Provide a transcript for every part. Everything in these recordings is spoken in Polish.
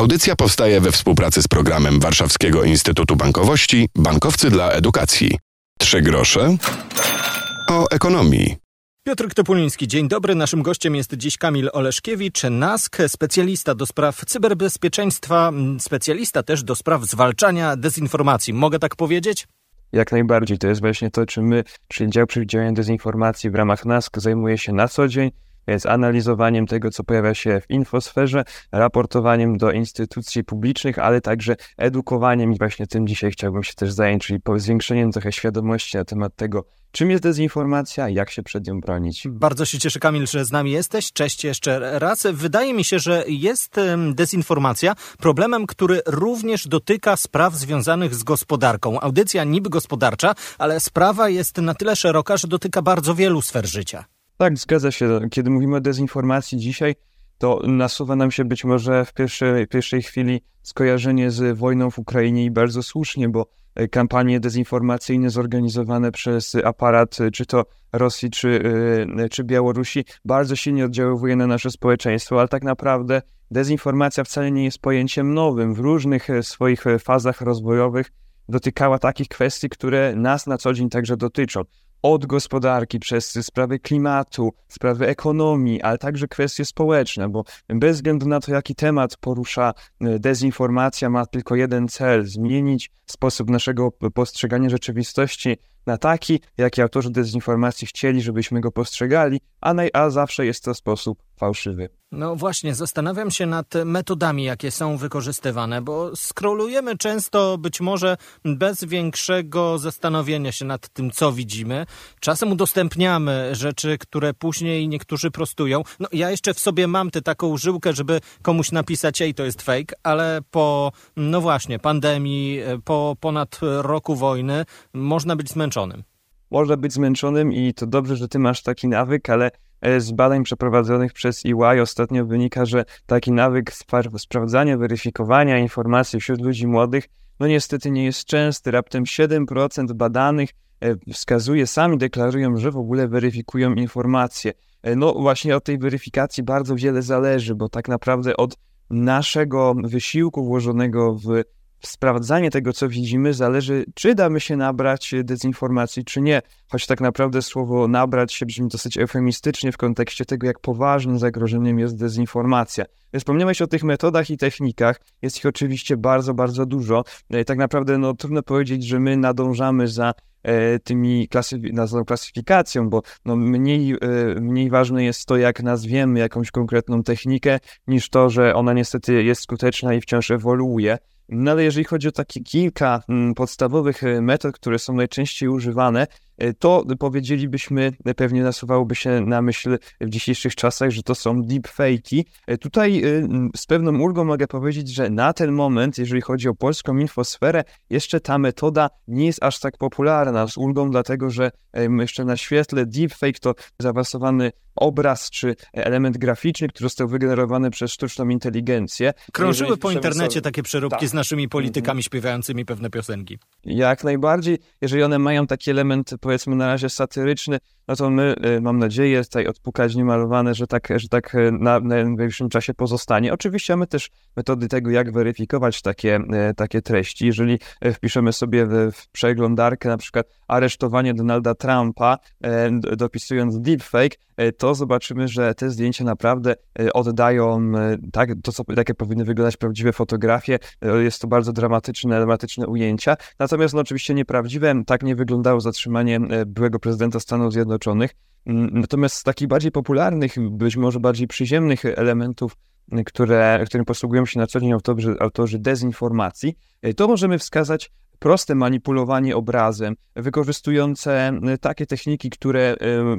Audycja powstaje we współpracy z programem Warszawskiego Instytutu Bankowości Bankowcy dla Edukacji. Trzy grosze o ekonomii. Piotr Topuliński, dzień dobry. Naszym gościem jest dziś Kamil Oleszkiewicz, NASK, specjalista do spraw cyberbezpieczeństwa, specjalista też do spraw zwalczania dezinformacji. Mogę tak powiedzieć? Jak najbardziej. To jest właśnie to, czym my, czyli dział przeciwdziałania dezinformacji w ramach NASK zajmuje się na co dzień więc analizowaniem tego, co pojawia się w infosferze, raportowaniem do instytucji publicznych, ale także edukowaniem i właśnie tym dzisiaj chciałbym się też zająć, czyli zwiększeniem trochę świadomości na temat tego, czym jest dezinformacja jak się przed nią bronić. Bardzo się cieszę, Kamil, że z nami jesteś. Cześć jeszcze raz. Wydaje mi się, że jest dezinformacja problemem, który również dotyka spraw związanych z gospodarką. Audycja niby gospodarcza, ale sprawa jest na tyle szeroka, że dotyka bardzo wielu sfer życia. Tak, zgadza się. Kiedy mówimy o dezinformacji dzisiaj, to nasuwa nam się być może w pierwszej, pierwszej chwili skojarzenie z wojną w Ukrainie i bardzo słusznie, bo e, kampanie dezinformacyjne zorganizowane przez aparat e, czy to Rosji, czy, e, czy Białorusi bardzo silnie oddziaływuje na nasze społeczeństwo, ale tak naprawdę dezinformacja wcale nie jest pojęciem nowym. W różnych swoich fazach rozwojowych dotykała takich kwestii, które nas na co dzień także dotyczą od gospodarki, przez sprawy klimatu, sprawy ekonomii, ale także kwestie społeczne, bo bez względu na to, jaki temat porusza e, dezinformacja, ma tylko jeden cel zmienić sposób naszego postrzegania rzeczywistości na taki, jaki autorzy dezinformacji chcieli, żebyśmy go postrzegali, a, naj, a zawsze jest to sposób fałszywy. No właśnie, zastanawiam się nad metodami, jakie są wykorzystywane, bo scrollujemy często być może bez większego zastanowienia się nad tym, co widzimy. Czasem udostępniamy rzeczy, które później niektórzy prostują. No ja jeszcze w sobie mam tę taką żyłkę, żeby komuś napisać, ej, to jest fake, ale po, no właśnie, pandemii, po ponad roku wojny można być zmęczonym. Można być zmęczonym i to dobrze, że ty masz taki nawyk, ale z badań przeprowadzonych przez EY ostatnio wynika, że taki nawyk sprawdzania, weryfikowania informacji wśród ludzi młodych, no niestety nie jest częsty. Raptem 7% badanych e, wskazuje, sami deklarują, że w ogóle weryfikują informacje. E, no właśnie od tej weryfikacji bardzo wiele zależy, bo tak naprawdę od naszego wysiłku włożonego w sprawdzanie tego, co widzimy, zależy, czy damy się nabrać dezinformacji, czy nie. Choć tak naprawdę słowo nabrać się brzmi dosyć eufemistycznie w kontekście tego, jak poważnym zagrożeniem jest dezinformacja. Wspomniałeś o tych metodach i technikach, jest ich oczywiście bardzo, bardzo dużo. E, tak naprawdę no, trudno powiedzieć, że my nadążamy za e, tymi klasyf- klasyfikacją, bo no, mniej, e, mniej ważne jest to, jak nazwiemy jakąś konkretną technikę, niż to, że ona niestety jest skuteczna i wciąż ewoluuje. No ale jeżeli chodzi o takie kilka mm, podstawowych e, metod, które są najczęściej używane, e, to powiedzielibyśmy, e, pewnie nasuwałoby się na myśl w dzisiejszych czasach, że to są deepfake'i. Tutaj z pewną ulgą mogę powiedzieć, że na ten moment, jeżeli chodzi o polską infosferę, jeszcze ta metoda nie jest aż tak popularna. Z ulgą dlatego, że jeszcze na świetle deepfake to zaawansowany obraz czy element graficzny, który został wygenerowany przez sztuczną inteligencję. Krążyły po internecie sobie... takie przeróbki tak. z naszymi politykami mm -hmm. śpiewającymi pewne piosenki. Jak najbardziej. Jeżeli one mają taki element, powiedzmy na razie satyryczny, no to my, y, mam nadzieję, tutaj odpukać niemalowane, że tak, że tak y, na, na najbliższym czasie pozostanie. Oczywiście mamy też metody tego, jak weryfikować takie, y, takie treści. Jeżeli wpiszemy sobie w, w przeglądarkę na przykład aresztowanie Donalda Trumpa, dopisując deepfake, to zobaczymy, że te zdjęcia naprawdę oddają tak, to, co, takie powinny wyglądać prawdziwe fotografie. Jest to bardzo dramatyczne, dramatyczne ujęcia. Natomiast no, oczywiście nieprawdziwe. Tak nie wyglądało zatrzymanie byłego prezydenta Stanów Zjednoczonych Zjednoczonych. Mm, natomiast z takich bardziej popularnych, być może bardziej przyziemnych elementów, które, którym posługują się na co dzień autorzy, autorzy dezinformacji, to możemy wskazać proste manipulowanie obrazem, wykorzystujące takie techniki, które,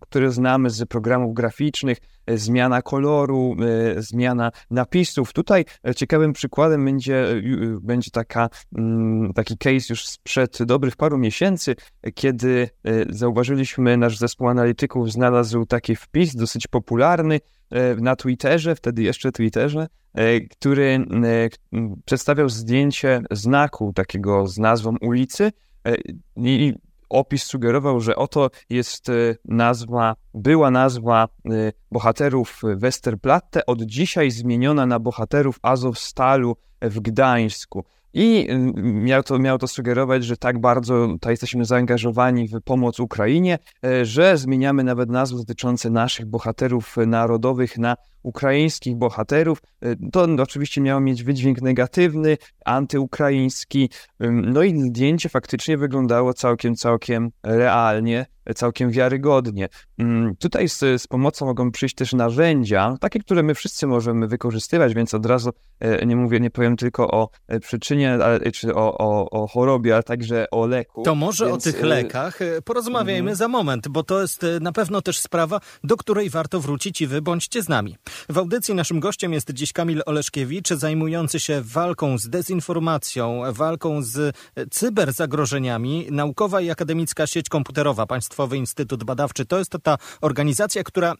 które znamy z programów graficznych, e, zmiana koloru, zmiana napisów. Tutaj ciekawym przykładem będzie, będzie taka, mm, taki case już sprzed dobrych paru miesięcy, kiedy zauważyliśmy, nasz zespół analityków znalazł taki wpis dosyć popularny na Twitterze, wtedy jeszcze Twitterze, który przedstawiał zdjęcie znaku takiego z nazwą ulicy i opis sugerował, że oto jest nazwa, była nazwa bohaterów Westerplatte, od dzisiaj zmieniona na bohaterów Azowstalu w Gdańsku. I miał to, miał to sugerować, że tak bardzo tutaj jesteśmy zaangażowani w pomoc Ukrainie, e, że zmieniamy nawet nazwy dotyczące naszych bohaterów narodowych na ukraińskich bohaterów. E, to oczywiście miało mieć wydźwięk negatywny, antyukraiński. No i zdjęcie faktycznie wyglądało całkiem, całkiem realnie, całkiem wiarygodnie. Tutaj z, z pomocą mogą przyjść też narzędzia, takie, które my wszyscy możemy wykorzystywać, więc od razu e, nie mówię, nie powiem tylko o e, przyczynie, ale, czy o, o, o chorobie, ale także o leku. To może więc... o tych lekach porozmawiajmy mm. za moment, bo to jest na pewno też sprawa, do której warto wrócić i wy bądźcie z nami. W audycji naszym gościem jest dziś Kamil Oleszkiewicz, zajmujący się walką z dezinformacją, walką z cyberzagrożeniami. Naukowa i Akademicka Sieć Komputerowa, Państwowy Instytut Badawczy. To jest ta organizacja, która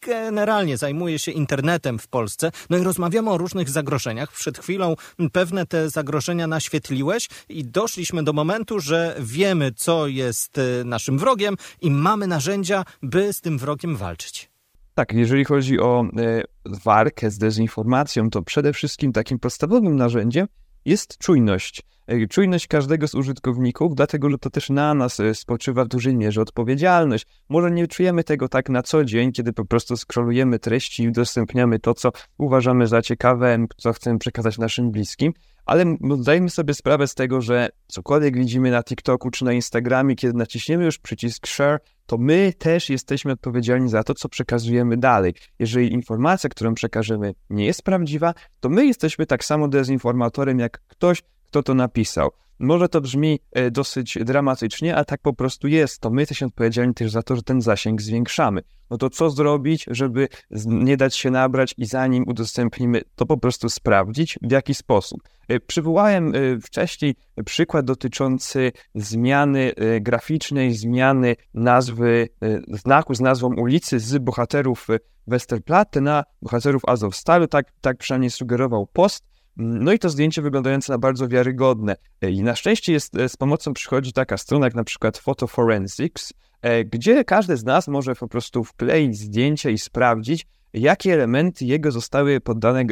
generalnie zajmuje się internetem w Polsce. No i rozmawiamy o różnych zagrożeniach. Przed chwilą pewne te zagrożenia naświetliłeś i doszliśmy do momentu, że wiemy, co jest naszym wrogiem i mamy narzędzia, by z tym wrogiem walczyć. Tak, jeżeli chodzi o e, walkę z dezinformacją, to przede wszystkim takim podstawowym narzędziem jest czujność. E, czujność każdego z użytkowników, dlatego że to też na nas e, spoczywa w dużej mierze odpowiedzialność. Może nie czujemy tego tak na co dzień, kiedy po prostu skrolujemy treści i udostępniamy to, co uważamy za ciekawe, co chcemy przekazać naszym bliskim, ale zdajemy sobie sprawę z tego, że cokolwiek widzimy na TikToku czy na Instagramie, kiedy naciśniemy już przycisk share, to my też jesteśmy odpowiedzialni za to, co przekazujemy dalej. Jeżeli informacja, którą przekażemy, nie jest prawdziwa, to my jesteśmy tak samo dezinformatorem jak ktoś, kto to napisał. Może to brzmi e, dosyć dramatycznie, a tak po prostu jest. To my jesteśmy odpowiedzialni też za to, że ten zasięg zwiększamy. No to co zrobić, żeby nie dać się nabrać i zanim udostępnimy, to po prostu sprawdzić, w jaki sposób. E, przywołałem e, wcześniej przykład dotyczący zmiany graficznej, zmiany nazwy znaku z nazwą ulicy z bohaterów Westerplatte na bohaterów Azovstalu. Tak, tak przynajmniej sugerował post. No i to zdjęcie wyglądające na bardzo wiarygodne. E, I na szczęście jest, e, z pomocą przychodzi taka strona jak na przykład Photo Forensics, e, gdzie każdy z nas może po prostu wkleić zdjęcie i sprawdzić, jakie elementy jego zostały poddane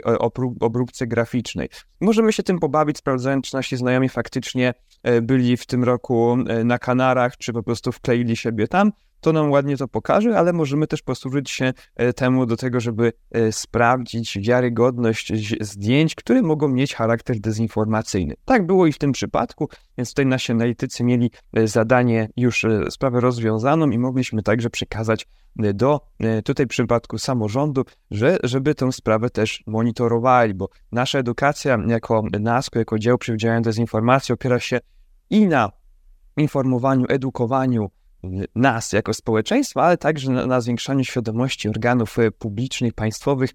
obróbce graficznej. Możemy się tym pobawić, sprawdzając, czy nasi znajomi faktycznie byli w tym roku na Kanarach, czy po prostu wkleili siebie tam to nam ładnie to pokaże, ale możemy też posłużyć się e, temu do tego, żeby e, sprawdzić wiarygodność zdjęć, które mogą mieć charakter dezinformacyjny. Tak było i w tym przypadku, więc tutaj nasi analitycy mieli e, zadanie już sprawę rozwiązaną i mogliśmy także przekazać do tutaj w przypadku samorządu, że, żeby tę sprawę też monitorowali, bo nasza edukacja jako NASKO, jako dział przeciwdziałania dezinformacji opiera się i na informowaniu, edukowaniu, nas jako społeczeństwa, ale także na, na zwiększaniu świadomości organów e, publicznych, państwowych,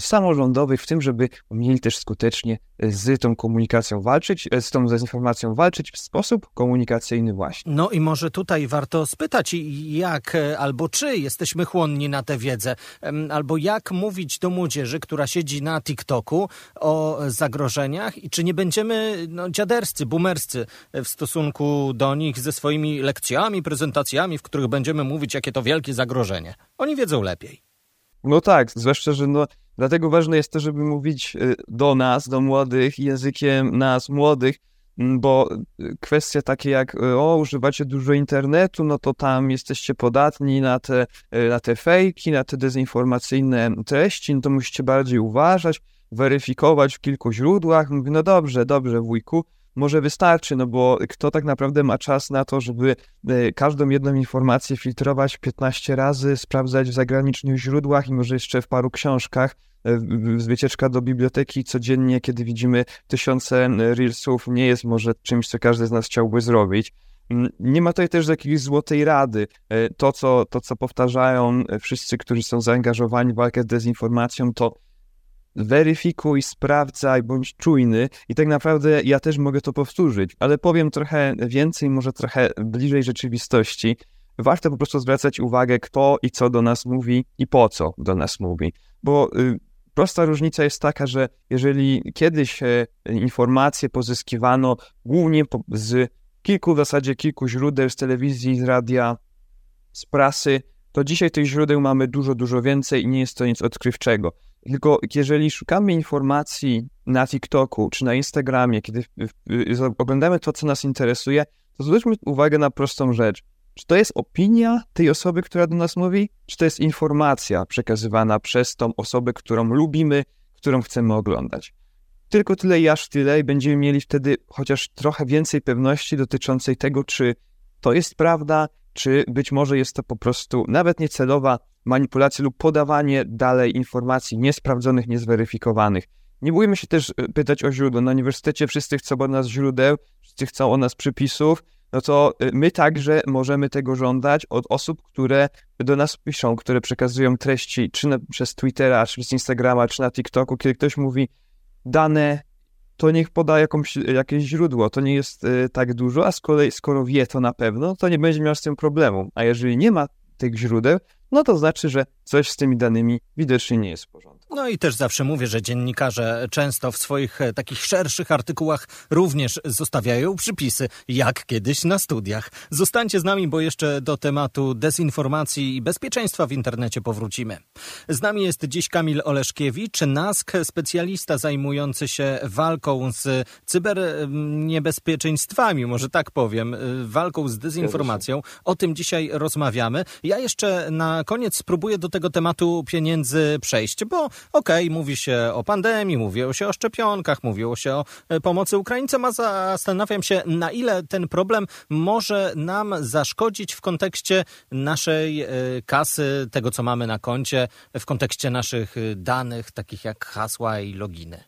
samorządowych, w tym, żeby mieli też skutecznie z tą komunikacją walczyć, z tą dezinformacją walczyć w sposób komunikacyjny właśnie. No i może tutaj warto spytać, jak albo czy jesteśmy chłonni na tę wiedzę, albo jak mówić do młodzieży, która siedzi na TikToku o zagrożeniach i czy nie będziemy no, dziaderscy, boomerscy w stosunku do nich ze swoimi lekcjami, prezentacjami, w których będziemy mówić, jakie to wielkie zagrożenie. Oni wiedzą lepiej. No tak, zwłaszcza, że no, Dlatego ważne jest to, żeby mówić y, do nas, do młodych, językiem nas, młodych, bo y, kwestie takie jak o, używacie dużo internetu, no to tam jesteście podatni na te, y, na te fejki, na te dezinformacyjne treści, no to musicie bardziej uważać, weryfikować w kilku źródłach. Mówię, no dobrze, dobrze, wujku, może wystarczy, no bo kto tak naprawdę ma czas na to, żeby e, każdą jedną informację filtrować 15 razy, sprawdzać w zagranicznych źródłach i może jeszcze w paru książkach, e, wycieczka do biblioteki codziennie, kiedy widzimy tysiące reelsów, nie jest może czymś, co każdy z nas chciałby zrobić. Nie ma tutaj też jakiejś złotej rady. E, to co, to, co powtarzają wszyscy, którzy są zaangażowani w walkę z dezinformacją, to weryfikuj, sprawdzaj, bądź czujny i tak naprawdę ja też mogę to powtórzyć, ale powiem trochę więcej, może trochę bliżej rzeczywistości. Warto po prostu zwracać uwagę, kto i co do nas mówi i po co do nas mówi, bo y, prosta różnica jest taka, że jeżeli kiedyś e, informacje pozyskiwano głównie po, z kilku w zasadzie kilku źródeł z telewizji, z radia, z prasy, to dzisiaj tych źródeł mamy dużo, dużo więcej i nie jest to nic odkrywczego. Tylko jeżeli szukamy informacji na TikToku czy na Instagramie, kiedy oglądamy to, co nas interesuje, to zwróćmy uwagę na prostą rzecz. Czy to jest opinia tej osoby, która do nas mówi, czy to jest informacja przekazywana przez tą osobę, którą lubimy, którą chcemy oglądać? Tylko tyle i aż tyle i będziemy mieli wtedy chociaż trochę więcej pewności dotyczącej tego, czy to jest prawda, czy być może jest to po prostu nawet niecelowa manipulacja lub podawanie dalej informacji niesprawdzonych, niezweryfikowanych. Nie bójmy się też e, pytać o źródło. Na uniwersytecie wszyscy chcą od nas źródeł, wszyscy chcą od nas przypisów, no to e, my także możemy tego żądać od osób, które do nas piszą, które przekazują treści, czy na, przez Twittera, czy przez Instagrama, czy na TikToku, kiedy ktoś mówi dane, to niech poda jakąś, jakieś źródło, to nie jest y, tak dużo, a z kolei, skoro wie to na pewno, to nie będzie miał z tym problemu. A jeżeli nie ma tych źródeł, no to znaczy, że coś z tymi danymi widocznie nie jest w porządku. No i też zawsze mówię, że dziennikarze często w swoich e, takich szerszych artykułach również zostawiają przypisy, jak kiedyś na studiach. Zostańcie z nami, bo jeszcze do tematu dezinformacji i bezpieczeństwa w internecie powrócimy. Z nami jest dziś Kamil Oleszkiewicz, NASK, specjalista zajmujący się walką z cyberniebezpieczeństwami, może tak powiem, e, walką z dezinformacją. O tym dzisiaj rozmawiamy. Ja jeszcze na koniec spróbuję do tego tematu pieniędzy przejść, bo okej, okay, mówi się o pandemii, mówiło się o szczepionkach, mówiło się o e, pomocy Ukraińcom, a zastanawiam się, na ile ten problem może nam zaszkodzić w kontekście naszej e, kasy, tego co mamy na koncie, w kontekście naszych e, danych, takich jak hasła i loginy.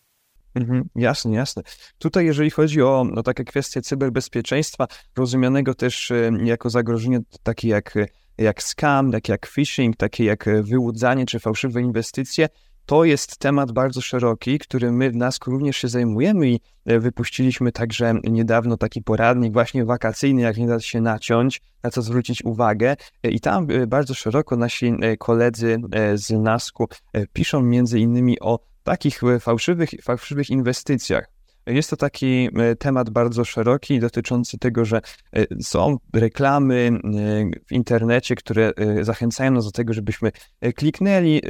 Mhm, jasne, jasne. Tutaj, jeżeli chodzi o no, takie kwestie cyberbezpieczeństwa, rozumianego też jako zagrożenie takie jak, jak scam, takie jak phishing, takie jak wyłudzanie czy fałszywe inwestycje, to jest temat bardzo szeroki, który my w NASK również się zajmujemy i e, wypuściliśmy także niedawno taki poradnik właśnie wakacyjny, jak nie da się naciąć, na co zwrócić uwagę. E, I tam e, bardzo szeroko nasi koledzy z NASK-u piszą między innymi o takich fałszywych, fałszywych inwestycjach. Jest to taki e, temat bardzo szeroki, dotyczący tego, że e, są reklamy e, w internecie, które zachęcają nas do tego, żebyśmy kliknęli.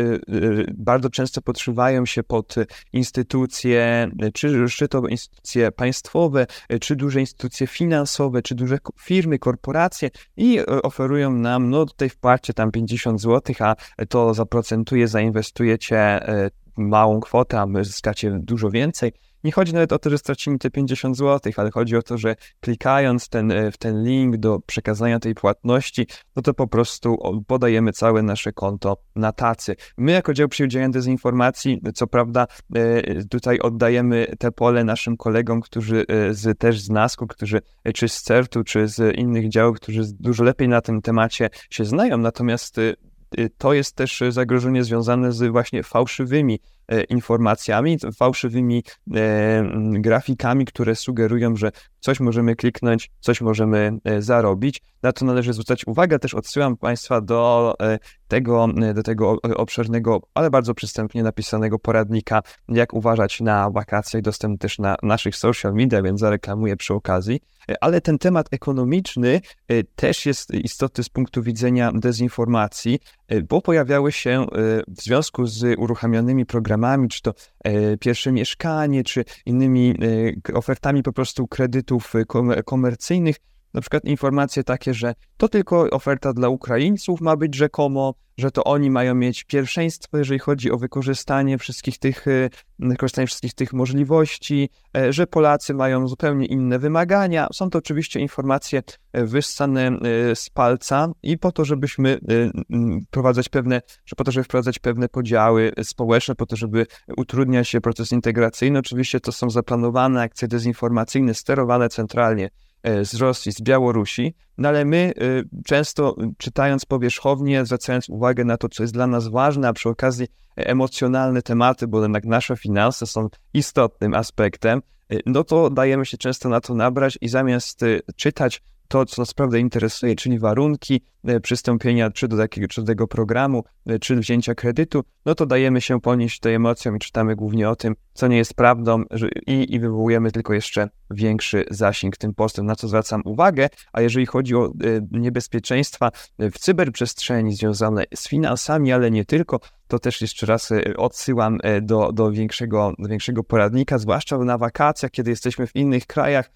Bardzo często podszywają się pod instytucje, czy, czy to instytucje państwowe, czy duże instytucje finansowe, czy duże firmy, korporacje i oferują nam, no tutaj wpłaccie tam 50 zł, a to zaprocentuje, zainwestujecie małą kwotę, a my zyskacie dużo więcej. Nie chodzi nawet o to, że stracimy te 50 zł, ale chodzi o to, że klikając ten, e, w ten link do przekazania tej płatności, no to po prostu podajemy całe nasze konto na tacy. My jako dział przeciwdziałania dezinformacji, co prawda e, tutaj oddajemy te pole naszym kolegom, którzy e, z, też z NASKO, którzy czy z CERT-u, czy z innych działów, którzy dużo lepiej na tym temacie się znają, natomiast to jest też zagrożenie związane z właśnie fałszywymi informacjami, fałszywymi e, grafikami, które sugerują, że coś możemy kliknąć, coś możemy e, zarobić. Na to należy zwracać uwagę. Też odsyłam Państwa do tego, do tego obszernego, ale bardzo przystępnie napisanego poradnika, jak uważać na wakacjach, dostępny też na naszych social media, więc zareklamuję przy okazji. Ale ten temat ekonomiczny też jest istotny z punktu widzenia dezinformacji, bo pojawiały się w związku z uruchamianymi programami, czy to e, pierwsze mieszkanie, czy innymi e, ofertami po prostu kredytów komercyjnych, na przykład informacje takie, że to tylko oferta dla Ukraińców ma być rzekomo, że to oni mają mieć pierwszeństwo, jeżeli chodzi o wykorzystanie wszystkich tych, wykorzystanie wszystkich tych możliwości, że Polacy mają zupełnie inne wymagania. Są to oczywiście informacje wyssane z palca i po to, żebyśmy wprowadzać pewne, że po to, żeby wprowadzać pewne podziały społeczne, po to, żeby utrudniać proces integracyjny. Oczywiście to są zaplanowane akcje dezinformacyjne, sterowane centralnie E, z Rosji, z Białorusi, no ale my e, często czytając powierzchownie, zwracając uwagę na to, co jest dla nas ważne, a przy okazji emocjonalne tematy, bo jednak nasze finanse są istotnym aspektem, e, no to dajemy się często na to nabrać i zamiast czytać to, co naprawdę interesuje, czyli warunki e, przystąpienia czy do takiego, czy do tego programu, e, czy wzięcia kredytu, no to dajemy się ponieść tej emocjom i czytamy głównie o tym, co nie jest prawdą i, i wywołujemy tylko jeszcze większy zasięg tym postem, na co zwracam uwagę. A jeżeli chodzi o e, niebezpieczeństwa w cyberprzestrzeni związane z finansami, ale nie tylko, to też jeszcze raz odsyłam do, do, większego, do większego poradnika, zwłaszcza na wakacjach, kiedy jesteśmy w innych krajach,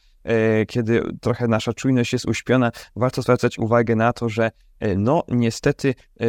kiedy trochę nasza czujność jest uśpiona, warto zwracać uwagę na to, że e, no niestety e,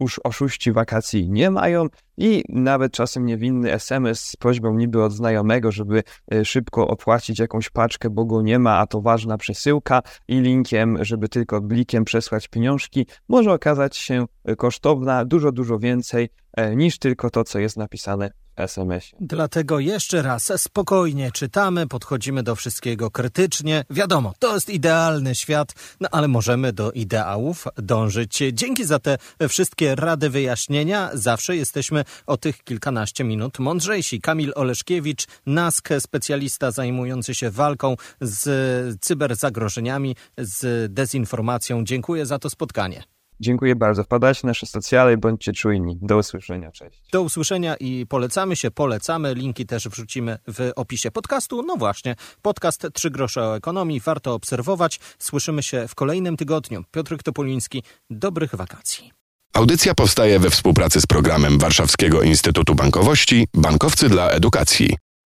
już oszuści wakacji nie mają i nawet czasem niewinny SMS z prośbą niby od znajomego, żeby szybko opłacić jakąś paczkę, bo go nie ma, a to ważna przesyłka i linkiem, żeby tylko blikiem przesłać pieniążki, może okazać się kosztowna dużo, dużo więcej niż tylko to, co jest napisane SMS-ie. Dlatego jeszcze raz spokojnie czytamy, podchodzimy do wszystkiego krytycznie. Wiadomo, to jest idealny świat, no ale możemy do ideałów dążyć. Dzięki za te wszystkie rady, wyjaśnienia. Zawsze jesteśmy o tych kilkanaście minut mądrzejsi. Kamil Oleszkiewicz, NASK, specjalista zajmujący się walką z cyberzagrożeniami, z dezinformacją. Dziękuję za to spotkanie. Dziękuję bardzo. Wpadajcie na nasze socjale i bądźcie czujni. Do usłyszenia. Cześć. Do usłyszenia i polecamy się, polecamy. Linki też wrzucimy w opisie podcastu. No właśnie, podcast Trzy grosze o ekonomii. Warto obserwować. Słyszymy się w kolejnym tygodniu. Piotr Topoliński. Dobrych wakacji. Audycja powstaje we współpracy z programem Warszawskiego Instytutu Bankowości Bankowcy dla Edukacji.